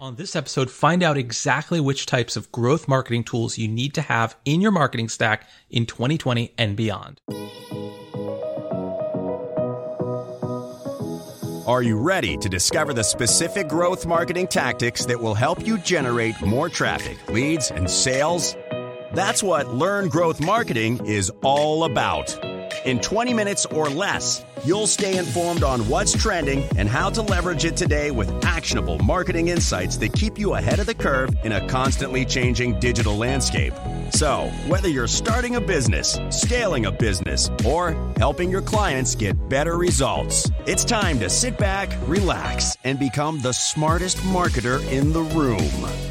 On this episode, find out exactly which types of growth marketing tools you need to have in your marketing stack in 2020 and beyond. Are you ready to discover the specific growth marketing tactics that will help you generate more traffic, leads, and sales? That's what Learn Growth Marketing is all about. In 20 minutes or less, you'll stay informed on what's trending and how to leverage it today with actionable marketing insights that keep you ahead of the curve in a constantly changing digital landscape. So, whether you're starting a business, scaling a business, or helping your clients get better results, it's time to sit back, relax, and become the smartest marketer in the room.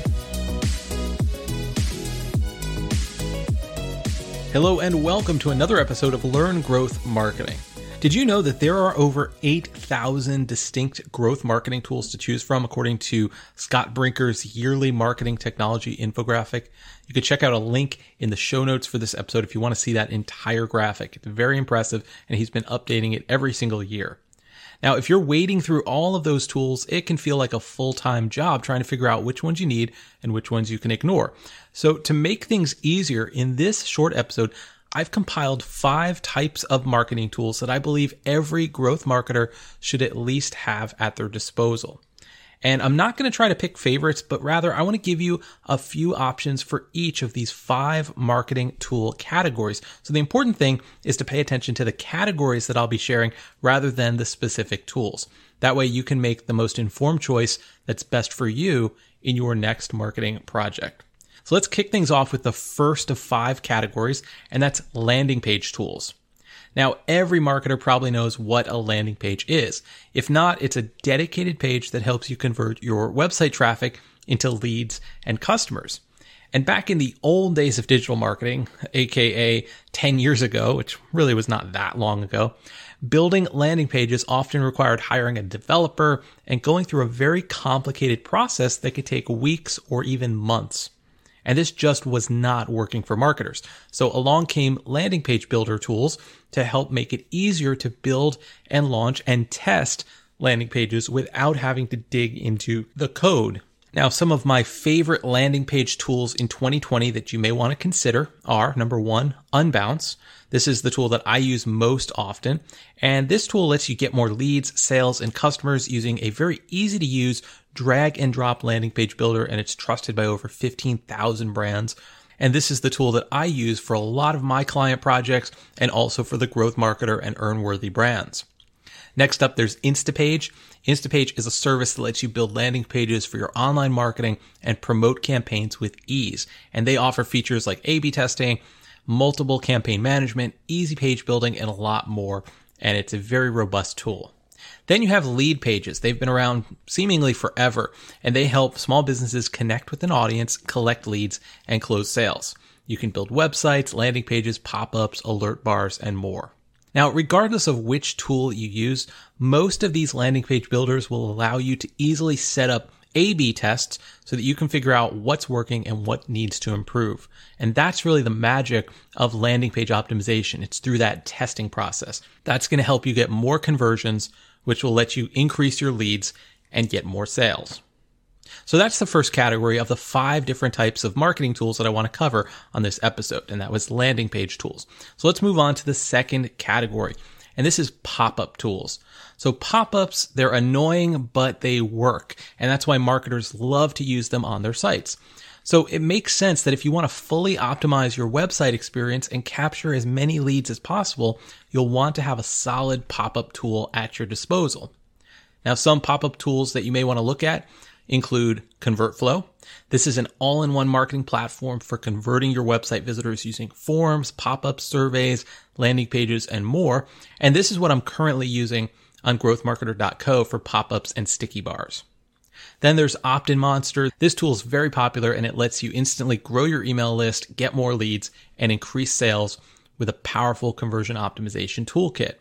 Hello, and welcome to another episode of Learn Growth Marketing. Did you know that there are over 8,000 distinct growth marketing tools to choose from, according to Scott Brinker's yearly marketing technology infographic? You can check out a link in the show notes for this episode if you want to see that entire graphic. It's very impressive, and he's been updating it every single year. Now, if you're wading through all of those tools, it can feel like a full time job trying to figure out which ones you need and which ones you can ignore. So, to make things easier, in this short episode, I've compiled five types of marketing tools that I believe every growth marketer should at least have at their disposal. And I'm not going to try to pick favorites, but rather I want to give you a few options for each of these five marketing tool categories. So the important thing is to pay attention to the categories that I'll be sharing rather than the specific tools. That way you can make the most informed choice that's best for you in your next marketing project. So let's kick things off with the first of five categories, and that's landing page tools. Now, every marketer probably knows what a landing page is. If not, it's a dedicated page that helps you convert your website traffic into leads and customers. And back in the old days of digital marketing, aka 10 years ago, which really was not that long ago, building landing pages often required hiring a developer and going through a very complicated process that could take weeks or even months. And this just was not working for marketers. So along came landing page builder tools to help make it easier to build and launch and test landing pages without having to dig into the code. Now, some of my favorite landing page tools in 2020 that you may want to consider are number one, Unbounce. This is the tool that I use most often. And this tool lets you get more leads, sales, and customers using a very easy to use drag and drop landing page builder, and it's trusted by over 15,000 brands. And this is the tool that I use for a lot of my client projects and also for the growth marketer and Earnworthy brands. Next up, there's Instapage. Instapage is a service that lets you build landing pages for your online marketing and promote campaigns with ease. And they offer features like A-B testing, multiple campaign management, easy page building, and a lot more. And it's a very robust tool. Then you have Leadpages. They've been around seemingly forever and they help small businesses connect with an audience, collect leads, and close sales. You can build websites, landing pages, pop-ups, alert bars, and more. Now, regardless of which tool you use, most of these landing page builders will allow you to easily set up a-B tests so that you can figure out what's working and what needs to improve. And that's really the magic of landing page optimization. It's through that testing process. That's going to help you get more conversions, which will let you increase your leads and get more sales. So that's the first category of the five different types of marketing tools that I want to cover on this episode, and that was landing page tools. So let's move on to the second category, and this is pop-up tools. So pop-ups, they're annoying, but they work, and that's why marketers love to use them on their sites. So it makes sense that if you want to fully optimize your website experience and capture as many leads as possible, you'll want to have a solid pop-up tool at your disposal. Now, some pop-up tools that you may want to look at include ConvertFlow. This is an all-in-one marketing platform for converting your website visitors using forms, pop-up surveys, landing pages, and more. And this is what I'm currently using on growthmarketer.co for pop-ups and sticky bars. Then there's OptinMonster. This tool is very popular and it lets you instantly grow your email list, get more leads, and increase sales with a powerful conversion optimization toolkit.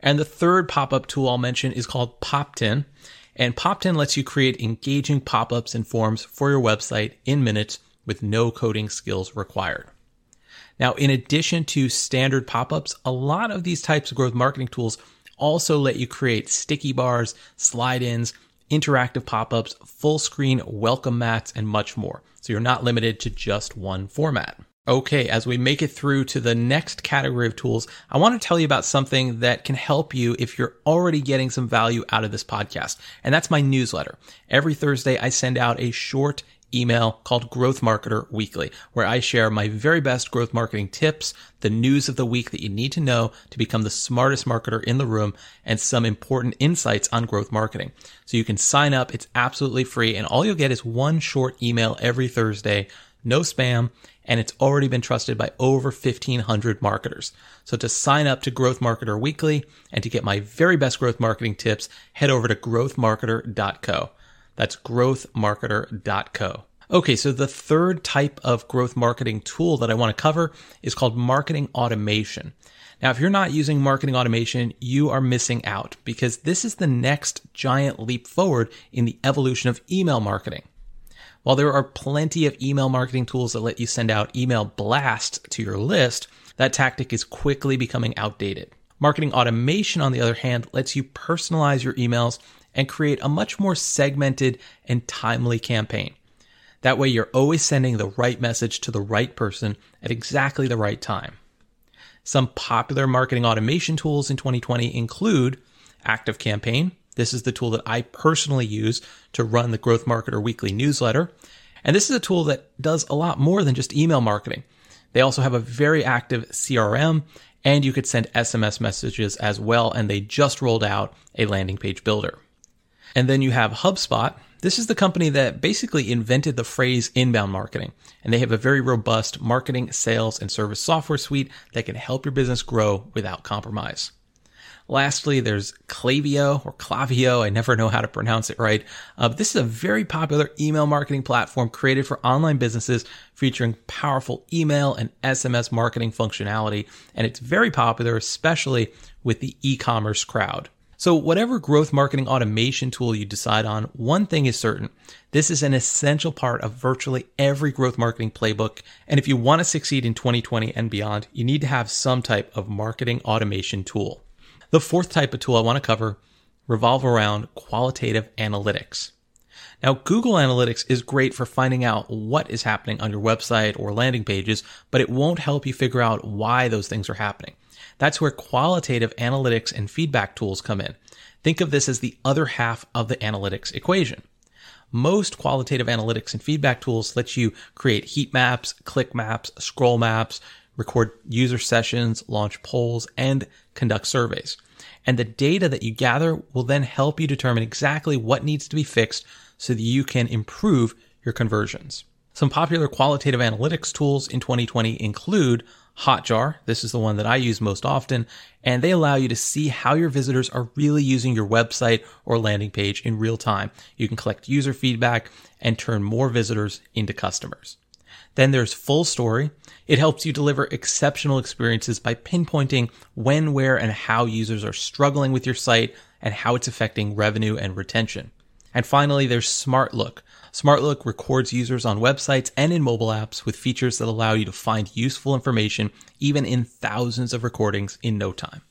And the third pop-up tool I'll mention is called Poptin. And Poptin lets you create engaging pop-ups and forms for your website in minutes with no coding skills required. Now, in addition to standard pop-ups, a lot of these types of growth marketing tools also let you create sticky bars, slide ins, interactive pop ups, full screen welcome mats, and much more. So you're not limited to just one format. Okay, as we make it through to the next category of tools, I want to tell you about something that can help you if you're already getting some value out of this podcast. And that's my newsletter. Every Thursday, I send out a short email called Growth Marketer Weekly, where I share my very best growth marketing tips, the news of the week that you need to know to become the smartest marketer in the room, and some important insights on growth marketing. So you can sign up. It's absolutely free. And all you'll get is one short email every Thursday, no spam and it's already been trusted by over 1500 marketers. So to sign up to Growth Marketer Weekly and to get my very best growth marketing tips, head over to growthmarketer.co. That's growthmarketer.co. Okay, so the third type of growth marketing tool that I want to cover is called marketing automation. Now, if you're not using marketing automation, you are missing out because this is the next giant leap forward in the evolution of email marketing. While there are plenty of email marketing tools that let you send out email blasts to your list, that tactic is quickly becoming outdated. Marketing automation, on the other hand, lets you personalize your emails and create a much more segmented and timely campaign. That way, you're always sending the right message to the right person at exactly the right time. Some popular marketing automation tools in 2020 include ActiveCampaign, this is the tool that I personally use to run the Growth Marketer weekly newsletter. And this is a tool that does a lot more than just email marketing. They also have a very active CRM and you could send SMS messages as well. And they just rolled out a landing page builder. And then you have HubSpot. This is the company that basically invented the phrase inbound marketing. And they have a very robust marketing, sales, and service software suite that can help your business grow without compromise. Lastly, there's Klaviyo or Clavio. I never know how to pronounce it right. Uh, this is a very popular email marketing platform created for online businesses featuring powerful email and SMS marketing functionality. And it's very popular, especially with the e-commerce crowd. So whatever growth marketing automation tool you decide on, one thing is certain. This is an essential part of virtually every growth marketing playbook. And if you want to succeed in 2020 and beyond, you need to have some type of marketing automation tool. The fourth type of tool I want to cover revolve around qualitative analytics. Now, Google Analytics is great for finding out what is happening on your website or landing pages, but it won't help you figure out why those things are happening. That's where qualitative analytics and feedback tools come in. Think of this as the other half of the analytics equation. Most qualitative analytics and feedback tools let you create heat maps, click maps, scroll maps, record user sessions, launch polls, and conduct surveys. And the data that you gather will then help you determine exactly what needs to be fixed so that you can improve your conversions. Some popular qualitative analytics tools in 2020 include Hotjar. This is the one that I use most often, and they allow you to see how your visitors are really using your website or landing page in real time. You can collect user feedback and turn more visitors into customers. Then there's FullStory. It helps you deliver exceptional experiences by pinpointing when, where, and how users are struggling with your site and how it's affecting revenue and retention. And finally, there's SmartLook. SmartLook records users on websites and in mobile apps with features that allow you to find useful information even in thousands of recordings in no time.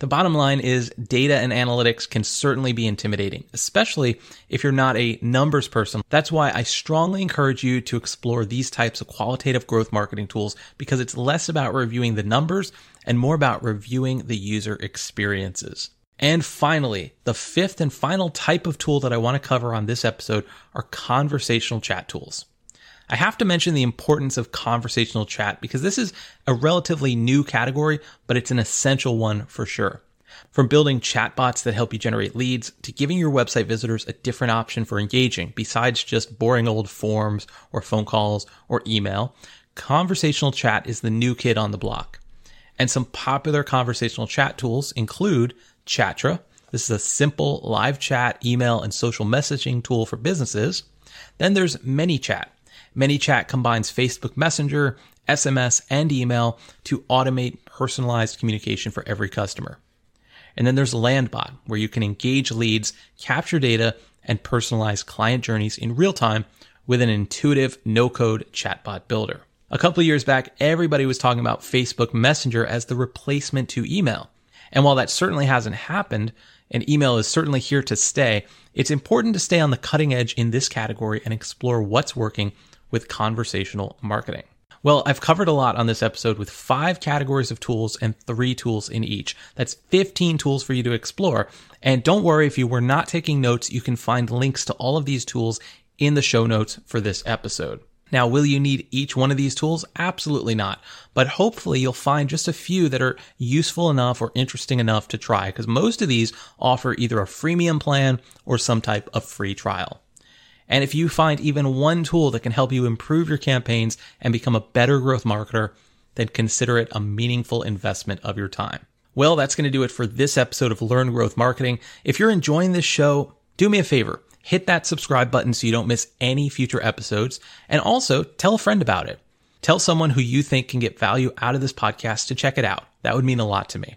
The bottom line is data and analytics can certainly be intimidating, especially if you're not a numbers person. That's why I strongly encourage you to explore these types of qualitative growth marketing tools because it's less about reviewing the numbers and more about reviewing the user experiences. And finally, the fifth and final type of tool that I want to cover on this episode are conversational chat tools. I have to mention the importance of conversational chat because this is a relatively new category, but it's an essential one for sure. From building chatbots that help you generate leads to giving your website visitors a different option for engaging besides just boring old forms or phone calls or email, conversational chat is the new kid on the block. And some popular conversational chat tools include Chatra. This is a simple live chat, email, and social messaging tool for businesses. Then there's ManyChat. ManyChat combines Facebook Messenger, SMS, and email to automate personalized communication for every customer. And then there's Landbot, where you can engage leads, capture data, and personalize client journeys in real time with an intuitive no-code chatbot builder. A couple of years back, everybody was talking about Facebook Messenger as the replacement to email. And while that certainly hasn't happened, and email is certainly here to stay, it's important to stay on the cutting edge in this category and explore what's working with conversational marketing. Well, I've covered a lot on this episode with five categories of tools and three tools in each. That's 15 tools for you to explore. And don't worry if you were not taking notes, you can find links to all of these tools in the show notes for this episode. Now, will you need each one of these tools? Absolutely not. But hopefully you'll find just a few that are useful enough or interesting enough to try because most of these offer either a freemium plan or some type of free trial. And if you find even one tool that can help you improve your campaigns and become a better growth marketer, then consider it a meaningful investment of your time. Well, that's going to do it for this episode of Learn Growth Marketing. If you're enjoying this show, do me a favor hit that subscribe button so you don't miss any future episodes. And also tell a friend about it. Tell someone who you think can get value out of this podcast to check it out. That would mean a lot to me.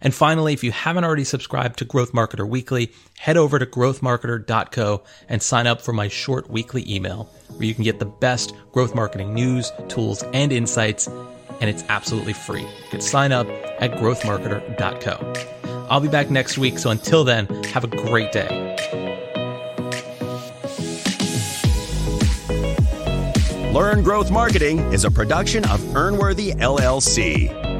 And finally, if you haven't already subscribed to Growth Marketer Weekly, head over to growthmarketer.co and sign up for my short weekly email where you can get the best growth marketing news, tools, and insights. And it's absolutely free. You can sign up at growthmarketer.co. I'll be back next week. So until then, have a great day. Learn Growth Marketing is a production of Earnworthy LLC.